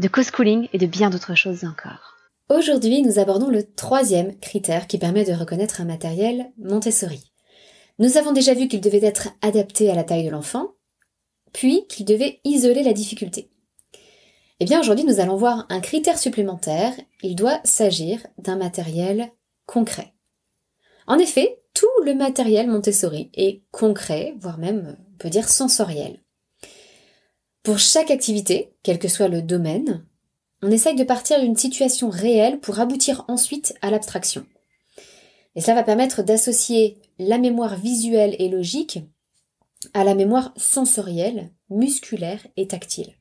de co-schooling et de bien d'autres choses encore. Aujourd'hui, nous abordons le troisième critère qui permet de reconnaître un matériel Montessori. Nous avons déjà vu qu'il devait être adapté à la taille de l'enfant, puis qu'il devait isoler la difficulté. Eh bien, aujourd'hui, nous allons voir un critère supplémentaire. Il doit s'agir d'un matériel concret. En effet, tout le matériel Montessori est concret, voire même, on peut dire, sensoriel. Pour chaque activité, quel que soit le domaine, on essaye de partir d'une situation réelle pour aboutir ensuite à l'abstraction. Et cela va permettre d'associer la mémoire visuelle et logique à la mémoire sensorielle, musculaire et tactile.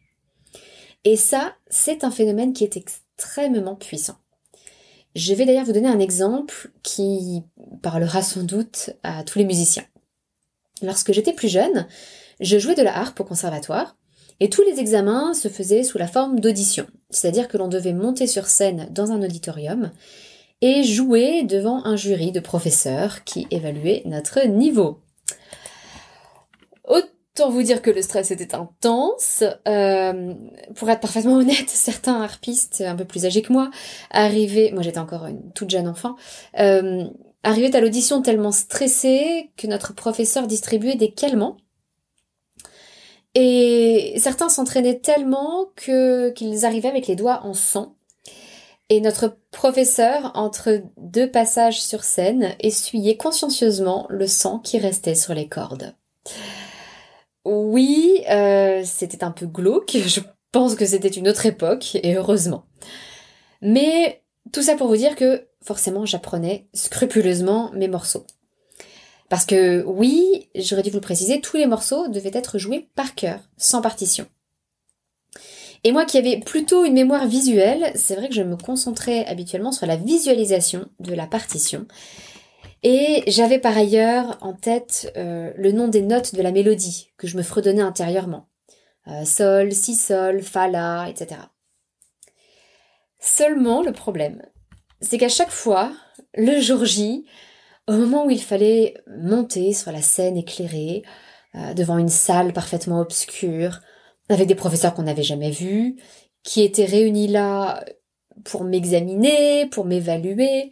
Et ça, c'est un phénomène qui est extrêmement puissant. Je vais d'ailleurs vous donner un exemple qui parlera sans doute à tous les musiciens. Lorsque j'étais plus jeune, je jouais de la harpe au conservatoire et tous les examens se faisaient sous la forme d'audition, c'est-à-dire que l'on devait monter sur scène dans un auditorium et jouer devant un jury de professeurs qui évaluaient notre niveau. Autant vous dire que le stress était intense. Euh, pour être parfaitement honnête, certains harpistes un peu plus âgés que moi arrivaient, moi j'étais encore une toute jeune enfant, euh, arrivaient à l'audition tellement stressés que notre professeur distribuait des calmants et certains s'entraînaient tellement que qu'ils arrivaient avec les doigts en sang. Et notre professeur, entre deux passages sur scène, essuyait consciencieusement le sang qui restait sur les cordes. Oui, euh, c'était un peu glauque, je pense que c'était une autre époque, et heureusement. Mais tout ça pour vous dire que forcément j'apprenais scrupuleusement mes morceaux. Parce que oui, j'aurais dû vous le préciser, tous les morceaux devaient être joués par cœur, sans partition. Et moi qui avais plutôt une mémoire visuelle, c'est vrai que je me concentrais habituellement sur la visualisation de la partition. Et j'avais par ailleurs en tête euh, le nom des notes de la mélodie que je me fredonnais intérieurement. Euh, sol, si sol, fa la, etc. Seulement le problème, c'est qu'à chaque fois, le jour J, au moment où il fallait monter sur la scène éclairée, euh, devant une salle parfaitement obscure, avec des professeurs qu'on n'avait jamais vus, qui étaient réunis là pour m'examiner, pour m'évaluer,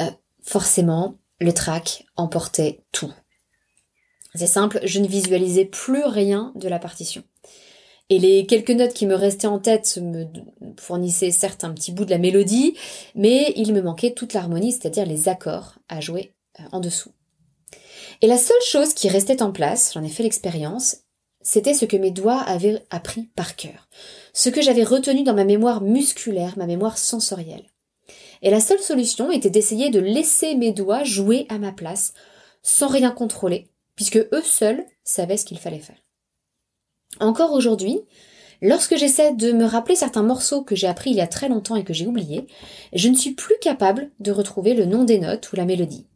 euh, forcément, le trac emportait tout. C'est simple, je ne visualisais plus rien de la partition. Et les quelques notes qui me restaient en tête me fournissaient certes un petit bout de la mélodie, mais il me manquait toute l'harmonie, c'est-à-dire les accords à jouer euh, en dessous. Et la seule chose qui restait en place, j'en ai fait l'expérience, c'était ce que mes doigts avaient appris par cœur, ce que j'avais retenu dans ma mémoire musculaire, ma mémoire sensorielle. Et la seule solution était d'essayer de laisser mes doigts jouer à ma place, sans rien contrôler, puisque eux seuls savaient ce qu'il fallait faire. Encore aujourd'hui, lorsque j'essaie de me rappeler certains morceaux que j'ai appris il y a très longtemps et que j'ai oubliés, je ne suis plus capable de retrouver le nom des notes ou la mélodie.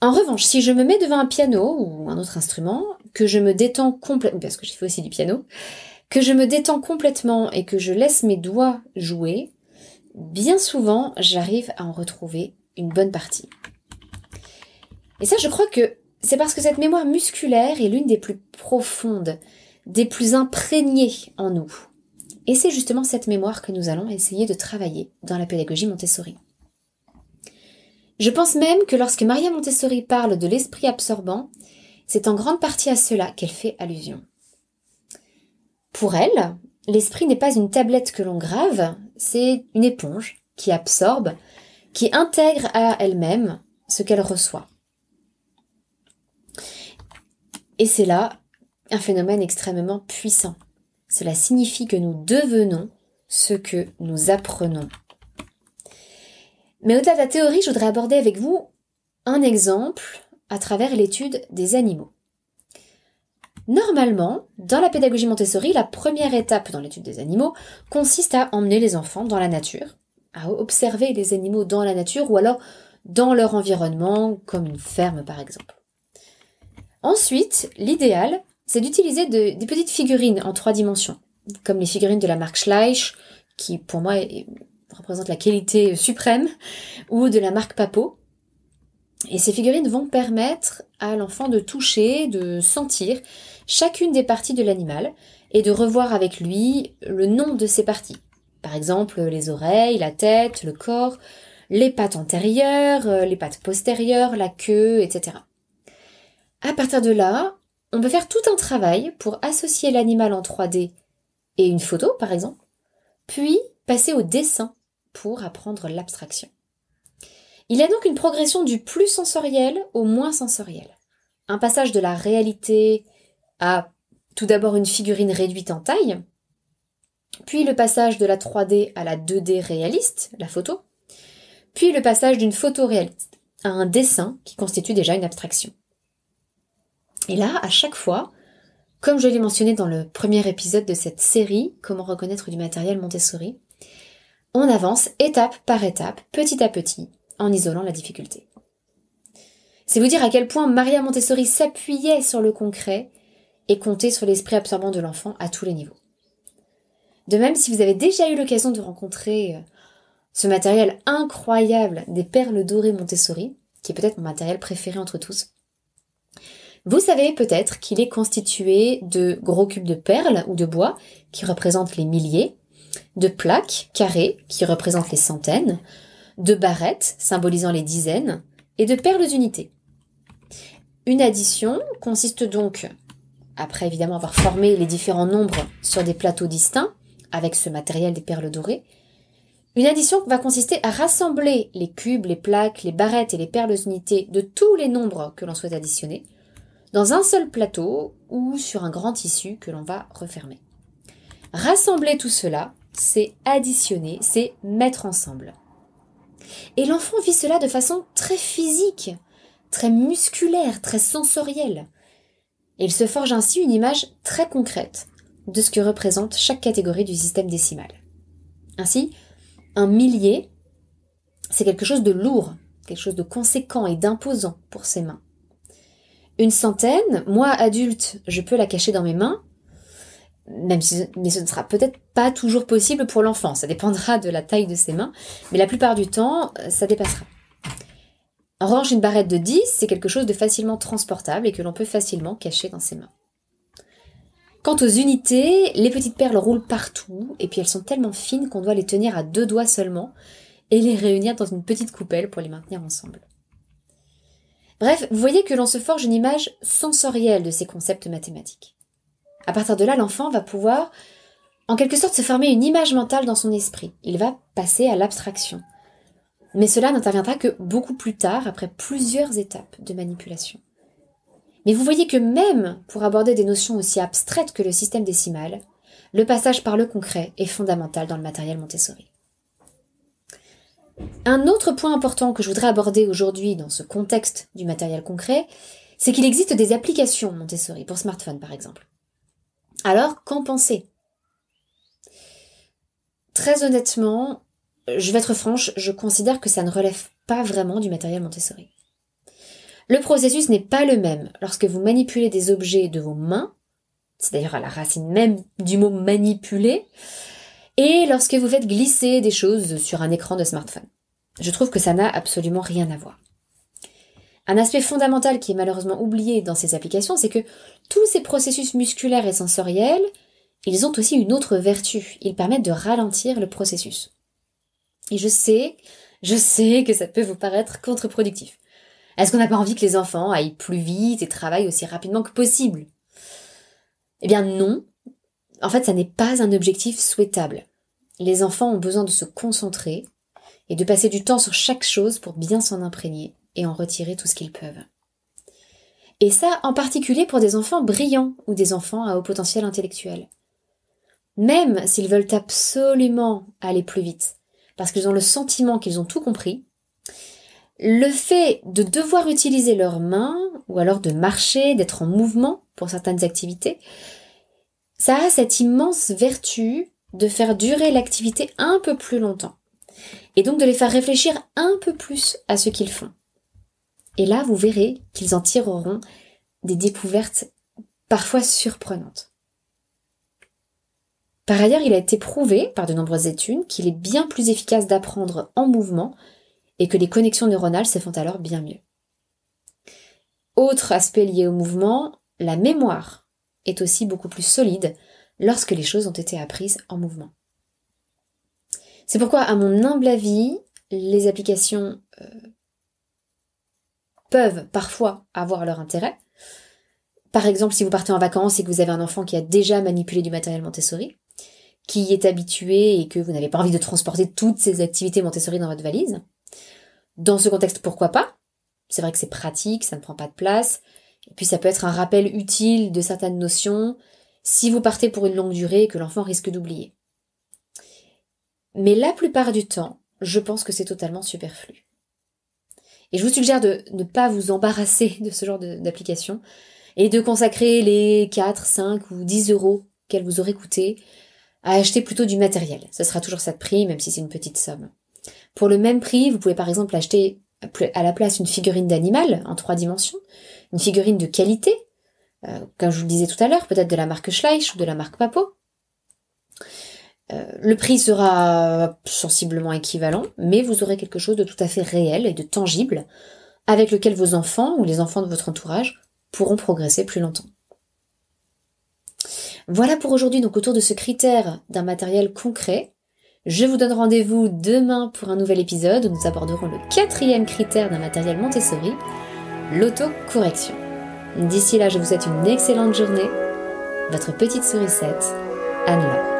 En revanche, si je me mets devant un piano ou un autre instrument, que je me détends complètement, parce que j'ai fait aussi du piano, que je me détends complètement et que je laisse mes doigts jouer, bien souvent, j'arrive à en retrouver une bonne partie. Et ça, je crois que c'est parce que cette mémoire musculaire est l'une des plus profondes, des plus imprégnées en nous. Et c'est justement cette mémoire que nous allons essayer de travailler dans la pédagogie Montessori. Je pense même que lorsque Maria Montessori parle de l'esprit absorbant, c'est en grande partie à cela qu'elle fait allusion. Pour elle, l'esprit n'est pas une tablette que l'on grave, c'est une éponge qui absorbe, qui intègre à elle-même ce qu'elle reçoit. Et c'est là un phénomène extrêmement puissant. Cela signifie que nous devenons ce que nous apprenons. Mais au-delà de la théorie, je voudrais aborder avec vous un exemple à travers l'étude des animaux. Normalement, dans la pédagogie Montessori, la première étape dans l'étude des animaux consiste à emmener les enfants dans la nature, à observer les animaux dans la nature ou alors dans leur environnement, comme une ferme par exemple. Ensuite, l'idéal, c'est d'utiliser des petites figurines en trois dimensions, comme les figurines de la marque Schleich, qui pour moi représente la qualité suprême, ou de la marque Papo. Et ces figurines vont permettre à l'enfant de toucher, de sentir chacune des parties de l'animal et de revoir avec lui le nom de ces parties. Par exemple, les oreilles, la tête, le corps, les pattes antérieures, euh, les pattes postérieures, la queue, etc. À partir de là, on peut faire tout un travail pour associer l'animal en 3D et une photo, par exemple, puis passer au dessin pour apprendre l'abstraction. Il y a donc une progression du plus sensoriel au moins sensoriel. Un passage de la réalité à tout d'abord une figurine réduite en taille, puis le passage de la 3D à la 2D réaliste, la photo, puis le passage d'une photo réaliste à un dessin qui constitue déjà une abstraction. Et là, à chaque fois, comme je l'ai mentionné dans le premier épisode de cette série, Comment reconnaître du matériel Montessori, on avance étape par étape, petit à petit, en isolant la difficulté. C'est vous dire à quel point Maria Montessori s'appuyait sur le concret et comptait sur l'esprit absorbant de l'enfant à tous les niveaux. De même, si vous avez déjà eu l'occasion de rencontrer euh, ce matériel incroyable des perles dorées Montessori, qui est peut-être mon matériel préféré entre tous, vous savez peut-être qu'il est constitué de gros cubes de perles ou de bois qui représentent les milliers, de plaques carrées qui représentent les centaines, de barrettes symbolisant les dizaines et de perles d'unité. Une addition consiste donc, après évidemment avoir formé les différents nombres sur des plateaux distincts, avec ce matériel des perles dorées, une addition va consister à rassembler les cubes, les plaques, les barrettes et les perles d'unité de tous les nombres que l'on souhaite additionner dans un seul plateau ou sur un grand tissu que l'on va refermer. Rassembler tout cela, c'est additionner, c'est mettre ensemble. Et l'enfant vit cela de façon très physique, très musculaire, très sensorielle. Il se forge ainsi une image très concrète de ce que représente chaque catégorie du système décimal. Ainsi, un millier, c'est quelque chose de lourd, quelque chose de conséquent et d'imposant pour ses mains. Une centaine, moi adulte, je peux la cacher dans mes mains, mais ce ne sera peut-être pas toujours possible pour l'enfant, ça dépendra de la taille de ses mains, mais la plupart du temps, ça dépassera. En revanche, une barrette de 10, c'est quelque chose de facilement transportable et que l'on peut facilement cacher dans ses mains. Quant aux unités, les petites perles roulent partout, et puis elles sont tellement fines qu'on doit les tenir à deux doigts seulement, et les réunir dans une petite coupelle pour les maintenir ensemble. Bref, vous voyez que l'on se forge une image sensorielle de ces concepts mathématiques. À partir de là, l'enfant va pouvoir, en quelque sorte, se former une image mentale dans son esprit. Il va passer à l'abstraction. Mais cela n'interviendra que beaucoup plus tard, après plusieurs étapes de manipulation. Mais vous voyez que même pour aborder des notions aussi abstraites que le système décimal, le passage par le concret est fondamental dans le matériel Montessori. Un autre point important que je voudrais aborder aujourd'hui dans ce contexte du matériel concret, c'est qu'il existe des applications Montessori pour smartphone par exemple. Alors, qu'en penser? Très honnêtement, je vais être franche, je considère que ça ne relève pas vraiment du matériel Montessori. Le processus n'est pas le même lorsque vous manipulez des objets de vos mains, c'est d'ailleurs à la racine même du mot manipuler, et lorsque vous faites glisser des choses sur un écran de smartphone. Je trouve que ça n'a absolument rien à voir. Un aspect fondamental qui est malheureusement oublié dans ces applications, c'est que tous ces processus musculaires et sensoriels, ils ont aussi une autre vertu. Ils permettent de ralentir le processus. Et je sais, je sais que ça peut vous paraître contre-productif. Est-ce qu'on n'a pas envie que les enfants aillent plus vite et travaillent aussi rapidement que possible? Eh bien non. En fait, ça n'est pas un objectif souhaitable. Les enfants ont besoin de se concentrer et de passer du temps sur chaque chose pour bien s'en imprégner et en retirer tout ce qu'ils peuvent. Et ça, en particulier pour des enfants brillants ou des enfants à haut potentiel intellectuel. Même s'ils veulent absolument aller plus vite, parce qu'ils ont le sentiment qu'ils ont tout compris, le fait de devoir utiliser leurs mains, ou alors de marcher, d'être en mouvement, pour certaines activités, ça a cette immense vertu de faire durer l'activité un peu plus longtemps. Et donc de les faire réfléchir un peu plus à ce qu'ils font. Et là, vous verrez qu'ils en tireront des découvertes parfois surprenantes. Par ailleurs, il a été prouvé par de nombreuses études qu'il est bien plus efficace d'apprendre en mouvement et que les connexions neuronales se font alors bien mieux. Autre aspect lié au mouvement, la mémoire est aussi beaucoup plus solide lorsque les choses ont été apprises en mouvement. C'est pourquoi, à mon humble avis, les applications euh, peuvent parfois avoir leur intérêt. Par exemple, si vous partez en vacances et que vous avez un enfant qui a déjà manipulé du matériel Montessori, qui est habitué et que vous n'avez pas envie de transporter toutes ces activités Montessori dans votre valise. Dans ce contexte, pourquoi pas? C'est vrai que c'est pratique, ça ne prend pas de place, et puis ça peut être un rappel utile de certaines notions si vous partez pour une longue durée et que l'enfant risque d'oublier. Mais la plupart du temps, je pense que c'est totalement superflu. Et je vous suggère de ne pas vous embarrasser de ce genre d'application et de consacrer les 4, 5 ou 10 euros qu'elle vous aurait coûté à acheter plutôt du matériel. Ce sera toujours ça de prix, même si c'est une petite somme. Pour le même prix, vous pouvez par exemple acheter à la place une figurine d'animal en trois dimensions, une figurine de qualité, euh, comme je vous le disais tout à l'heure, peut-être de la marque Schleich ou de la marque Papo. Euh, le prix sera sensiblement équivalent, mais vous aurez quelque chose de tout à fait réel et de tangible avec lequel vos enfants ou les enfants de votre entourage pourront progresser plus longtemps. Voilà pour aujourd'hui donc autour de ce critère d'un matériel concret. Je vous donne rendez-vous demain pour un nouvel épisode où nous aborderons le quatrième critère d'un matériel Montessori, l'autocorrection. D'ici là, je vous souhaite une excellente journée. Votre petite sourisette, Anne